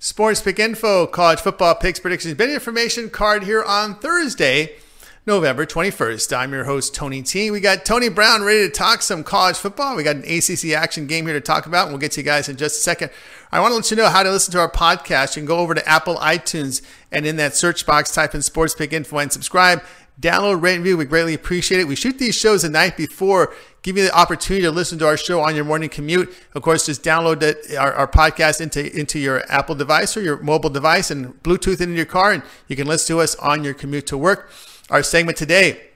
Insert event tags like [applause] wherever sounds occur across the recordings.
Sports Pick Info, college football picks, predictions, betting information card here on Thursday, November 21st. I'm your host, Tony T. We got Tony Brown ready to talk some college football. We got an ACC action game here to talk about, and we'll get to you guys in just a second. I want to let you know how to listen to our podcast. You can go over to Apple iTunes and in that search box, type in Sports Pick Info and subscribe. Download, rate, and review. We greatly appreciate it. We shoot these shows the night before, give you the opportunity to listen to our show on your morning commute. Of course, just download the, our, our, podcast into, into your Apple device or your mobile device and Bluetooth it in your car, and you can listen to us on your commute to work. Our segment today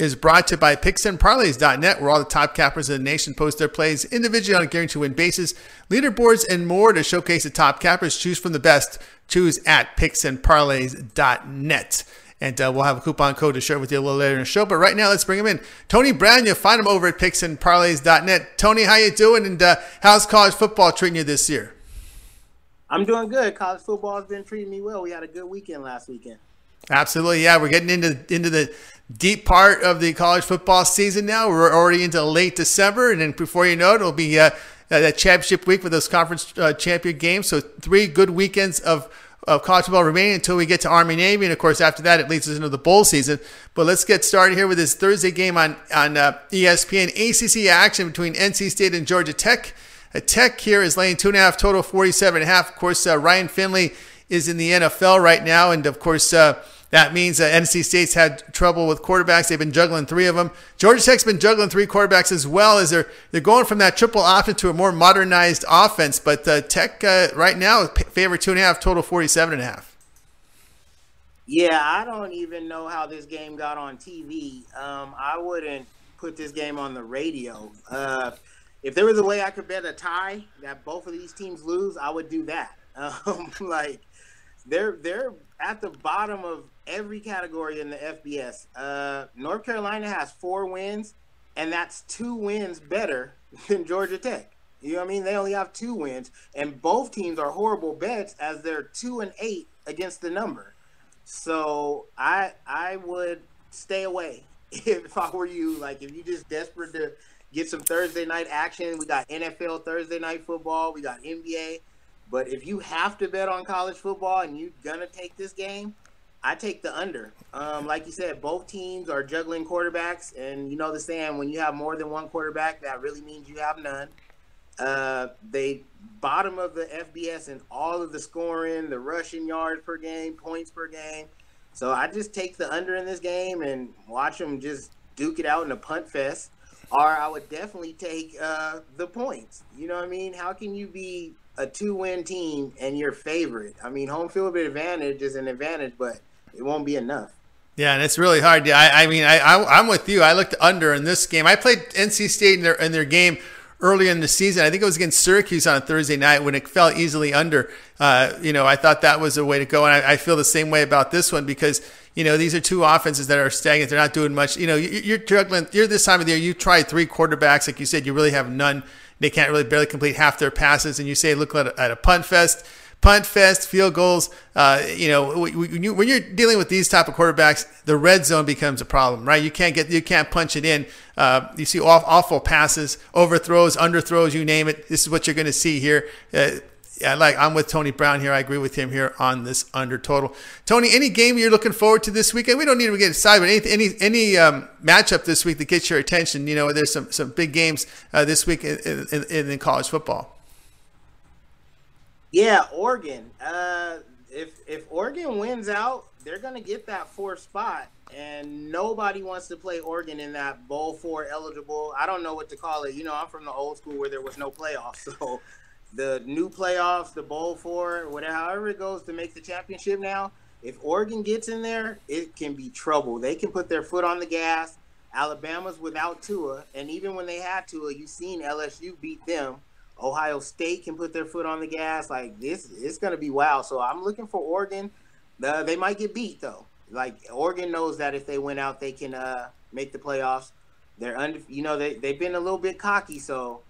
is brought to you by PicksandParlays.net, where all the top cappers in the nation post their plays individually on a guarantee win basis, leaderboards, and more to showcase the top cappers. Choose from the best. Choose at PicksandParlays.net. And uh, we'll have a coupon code to share with you a little later in the show. But right now, let's bring him in. Tony Brown, you'll find him over at picksandparlays.net. Tony, how you doing? And uh, how's college football treating you this year? I'm doing good. College football has been treating me well. We had a good weekend last weekend. Absolutely, yeah. We're getting into into the deep part of the college football season now. We're already into late December, and then before you know it, it'll be uh, that championship week with those conference uh, champion games. So three good weekends of of college football remaining until we get to Army Navy, and of course after that it leads us into the bowl season. But let's get started here with this Thursday game on on uh, ESPN ACC action between NC State and Georgia Tech. A Tech here is laying two and a half total, 47 and a half. Of course, uh, Ryan Finley is in the NFL right now, and of course. Uh, that means that NC State's had trouble with quarterbacks. They've been juggling three of them. Georgia Tech's been juggling three quarterbacks as well as they're they're going from that triple option to a more modernized offense. But uh, Tech uh, right now favor two and a half, total 47 and a half. Yeah, I don't even know how this game got on TV. Um, I wouldn't put this game on the radio. Uh, if there was a way I could bet a tie that both of these teams lose, I would do that. [laughs] Um, like they're they're at the bottom of every category in the FBS. Uh, North Carolina has four wins, and that's two wins better [laughs] than Georgia Tech. You know what I mean? They only have two wins, and both teams are horrible bets as they're two and eight against the number. So I I would stay away [laughs] if I were you. Like if you just desperate to get some Thursday night action, we got NFL Thursday night football, we got NBA. But if you have to bet on college football and you're gonna take this game, I take the under. Um, like you said, both teams are juggling quarterbacks, and you know the saying: when you have more than one quarterback, that really means you have none. Uh, they bottom of the FBS in all of the scoring, the rushing yards per game, points per game. So I just take the under in this game and watch them just duke it out in a punt fest. Or I would definitely take uh, the points. You know what I mean? How can you be a two-win team and your favorite? I mean, home field advantage is an advantage, but it won't be enough. Yeah, and it's really hard. I, I mean, I, I, am with you. I looked under in this game. I played NC State in their in their game earlier in the season. I think it was against Syracuse on a Thursday night when it fell easily under. Uh, you know, I thought that was a way to go, and I, I, feel the same way about this one because you know these are two offenses that are stagnant. They're not doing much. You know, you're juggling. You're this time of the year. You tried three quarterbacks, like you said. You really have none. They can't really barely complete half their passes, and you say, look at a, at a punt fest punt fest, field goals. Uh, you know, when, you, when you're dealing with these type of quarterbacks, the red zone becomes a problem, right? You can't get, you can't punch it in. Uh, you see awful passes, overthrows, underthrows, you name it. This is what you're going to see here. Uh, I like I'm with Tony Brown here. I agree with him here on this under total. Tony, any game you're looking forward to this weekend? We don't need to get excited, but any any any um, matchup this week that gets your attention. You know, there's some some big games uh, this week in, in, in college football. Yeah, Oregon. Uh, if if Oregon wins out, they're gonna get that fourth spot, and nobody wants to play Oregon in that Bowl Four eligible. I don't know what to call it. You know, I'm from the old school where there was no playoffs, [laughs] so the new playoffs, the Bowl Four, whatever, however it goes to make the championship now. If Oregon gets in there, it can be trouble. They can put their foot on the gas. Alabama's without Tua, and even when they had Tua, you've seen LSU beat them Ohio State can put their foot on the gas. Like this, it's going to be wild. So I'm looking for Oregon. Uh, they might get beat though. Like Oregon knows that if they win out, they can uh, make the playoffs. They're under, you know, they they've been a little bit cocky, so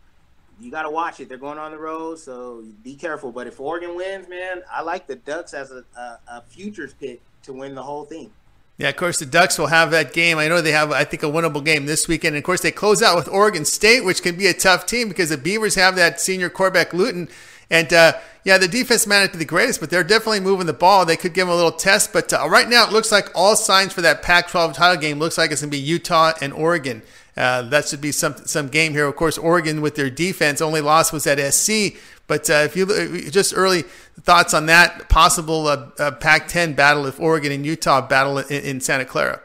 you got to watch it. They're going on the road, so be careful. But if Oregon wins, man, I like the Ducks as a, a, a futures pick to win the whole thing. Yeah, of course, the Ducks will have that game. I know they have, I think, a winnable game this weekend. And of course, they close out with Oregon State, which can be a tough team because the Beavers have that senior quarterback, Luton. And uh, yeah, the defense might not be the greatest, but they're definitely moving the ball. They could give them a little test. But uh, right now, it looks like all signs for that Pac 12 title game looks like it's going to be Utah and Oregon. Uh, that should be some some game here. Of course, Oregon with their defense only loss was at SC, but uh, if you just early thoughts on that possible uh, uh, Pac-10 battle if Oregon and Utah battle in, in Santa Clara.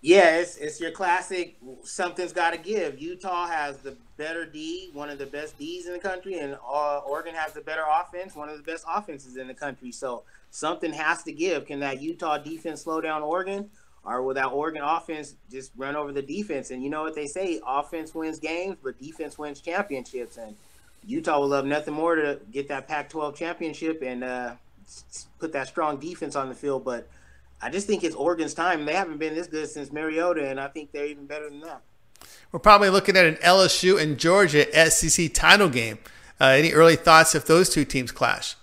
Yeah, it's, it's your classic. Something's got to give. Utah has the better D, one of the best Ds in the country, and uh, Oregon has the better offense, one of the best offenses in the country. So something has to give. Can that Utah defense slow down Oregon? Or will that Oregon offense just run over the defense? And you know what they say: offense wins games, but defense wins championships. And Utah will love nothing more to get that Pac-12 championship and uh, put that strong defense on the field. But I just think it's Oregon's time. They haven't been this good since Mariota, and I think they're even better than that. We're probably looking at an LSU and Georgia SEC title game. Uh, any early thoughts if those two teams clash?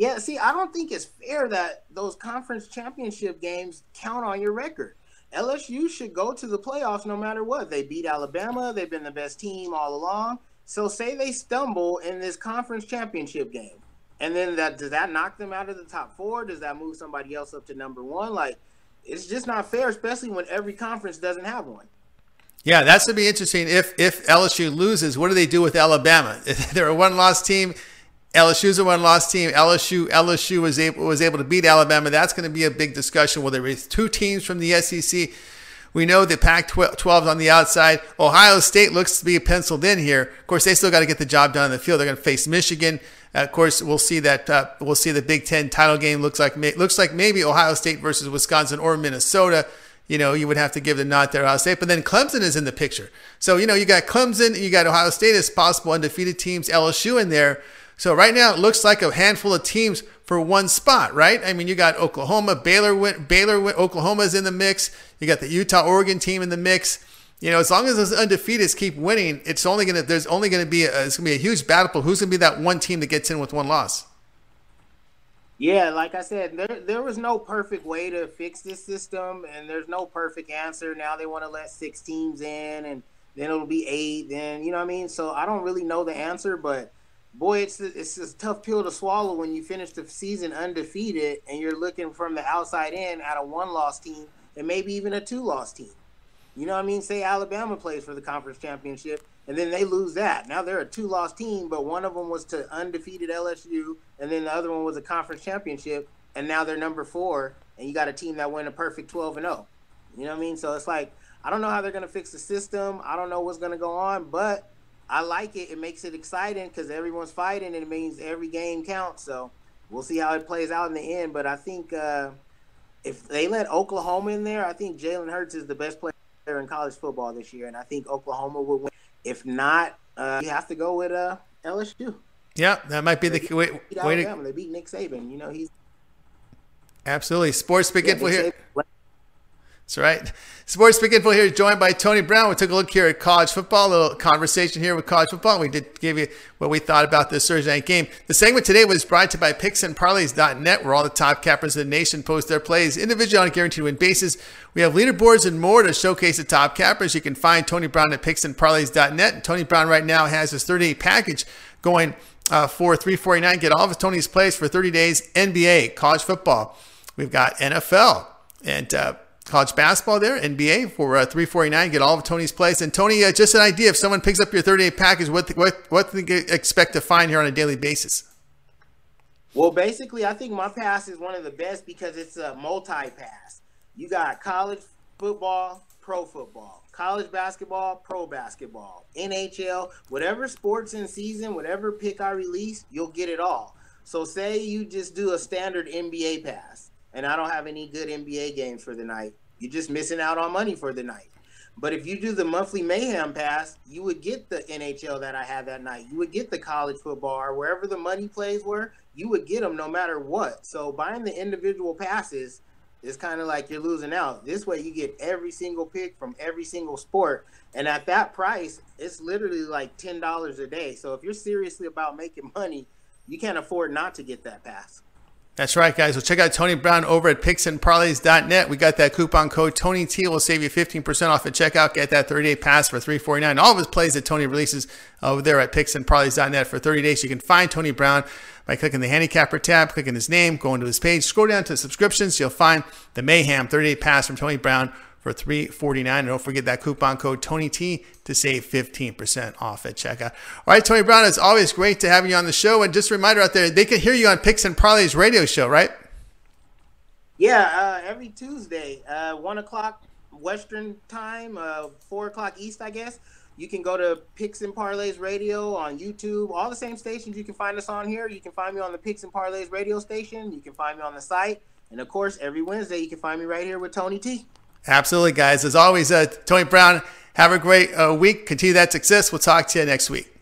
Yeah, see, I don't think it's fair that those conference championship games count on your record. LSU should go to the playoffs no matter what. They beat Alabama. They've been the best team all along. So say they stumble in this conference championship game, and then that does that knock them out of the top four? Does that move somebody else up to number one? Like, it's just not fair, especially when every conference doesn't have one. Yeah, that's to be interesting. If if LSU loses, what do they do with Alabama? [laughs] They're a one loss team. LSU's a one loss team. LSU LSU was able was able to beat Alabama. That's going to be a big discussion. Will there be two teams from the SEC? We know the Pac 12 is on the outside. Ohio State looks to be penciled in here. Of course, they still got to get the job done on the field. They're going to face Michigan. Uh, of course, we'll see that. Uh, we'll see the Big Ten title game. Looks like looks like maybe Ohio State versus Wisconsin or Minnesota. You know, you would have to give the nod to Ohio State, but then Clemson is in the picture. So you know, you got Clemson, you got Ohio State as possible undefeated teams, LSU in there. So right now it looks like a handful of teams for one spot, right? I mean, you got Oklahoma, Baylor, went, Baylor, went, Oklahoma's in the mix. You got the Utah, Oregon team in the mix. You know, as long as those undefeateds keep winning, it's only gonna. There's only gonna be a, it's gonna be a huge battle who's gonna be that one team that gets in with one loss. Yeah, like I said, there there was no perfect way to fix this system, and there's no perfect answer. Now they want to let six teams in, and then it'll be eight. Then you know what I mean. So I don't really know the answer, but boy, it's a, it's a tough pill to swallow when you finish the season undefeated and you're looking from the outside in at a one loss team and maybe even a two loss team. You know what I mean? Say Alabama plays for the conference championship and then they lose that. Now they're a two loss team, but one of them was to undefeated LSU and then the other one was a conference championship and now they're number four and you got a team that went a perfect 12 and 0. You know what I mean? So it's like, I don't know how they're going to fix the system. I don't know what's going to go on, but I like it. It makes it exciting because everyone's fighting, and it means every game counts. So we'll see how it plays out in the end. But I think uh, if they let Oklahoma in there, I think Jalen Hurts is the best player in college football this year, and I think Oklahoma will win. If not, uh, you have to go with uh, LSU. Yeah, that might be they the way, way to. They beat Nick Saban. You know he's absolutely sports big yeah, info here. That's right. Sports Pick Info here, joined by Tony Brown. We took a look here at college football, a little conversation here with college football. We did give you what we thought about this Thursday night game. The segment today was brought to you by PicksandParlays.net, where all the top cappers in the nation post their plays individually on guaranteed win basis. We have leaderboards and more to showcase the top cappers. You can find Tony Brown at PicksandParlays.net. And Tony Brown right now has his 30 package going uh, for 349 Get all of Tony's plays for 30 days NBA, college football. We've got NFL and uh, college basketball there, NBA for uh, 349. Get all of Tony's plays. And Tony, uh, just an idea: if someone picks up your thirty eight package, what what what do they expect to find here on a daily basis? Well, basically, I think my pass is one of the best because it's a multi pass. You got college football, pro football, college basketball, pro basketball, NHL, whatever sports in season, whatever pick I release, you'll get it all. So, say you just do a standard NBA pass and I don't have any good NBA games for the night, you're just missing out on money for the night. But if you do the monthly mayhem pass, you would get the NHL that I had that night. You would get the college football or wherever the money plays were, you would get them no matter what. So buying the individual passes is kind of like you're losing out. This way you get every single pick from every single sport. And at that price, it's literally like $10 a day. So if you're seriously about making money, you can't afford not to get that pass. That's right, guys. So check out Tony Brown over at picksandparlays.net. We got that coupon code Tony T will save you 15% off at checkout. Get that 30 day pass for 349. All of his plays that Tony releases over there at picksandparlays.net for 30 days. You can find Tony Brown by clicking the handicapper tab, clicking his name, going to his page, scroll down to subscriptions. You'll find the Mayhem 30 day pass from Tony Brown for 349. And don't forget that coupon code Tony T to save 15% off at checkout. All right, Tony Brown, it's always great to have you on the show. And just a reminder out there, they can hear you on Picks and Parlays radio show, right? Yeah, uh, every Tuesday, uh, 1 o'clock Western time, uh, 4 o'clock East, I guess. You can go to Picks and Parlays Radio on YouTube, all the same stations you can find us on here. You can find me on the Picks and Parlays radio station. You can find me on the site. And of course, every Wednesday, you can find me right here with Tony T. Absolutely, guys. As always, uh, Tony Brown, have a great uh, week. Continue that success. We'll talk to you next week.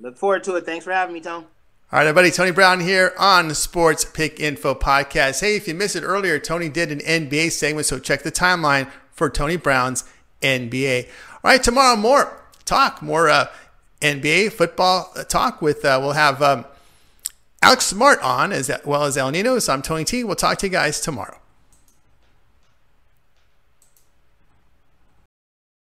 Look forward to it. Thanks for having me, Tony. All right, everybody. Tony Brown here on the Sports Pick Info Podcast. Hey, if you missed it earlier, Tony did an NBA segment, so check the timeline for Tony Brown's NBA. All right, tomorrow more talk, more uh, NBA football talk with. Uh, we'll have um, Alex Smart on as well as El Nino. So I'm Tony T. We'll talk to you guys tomorrow.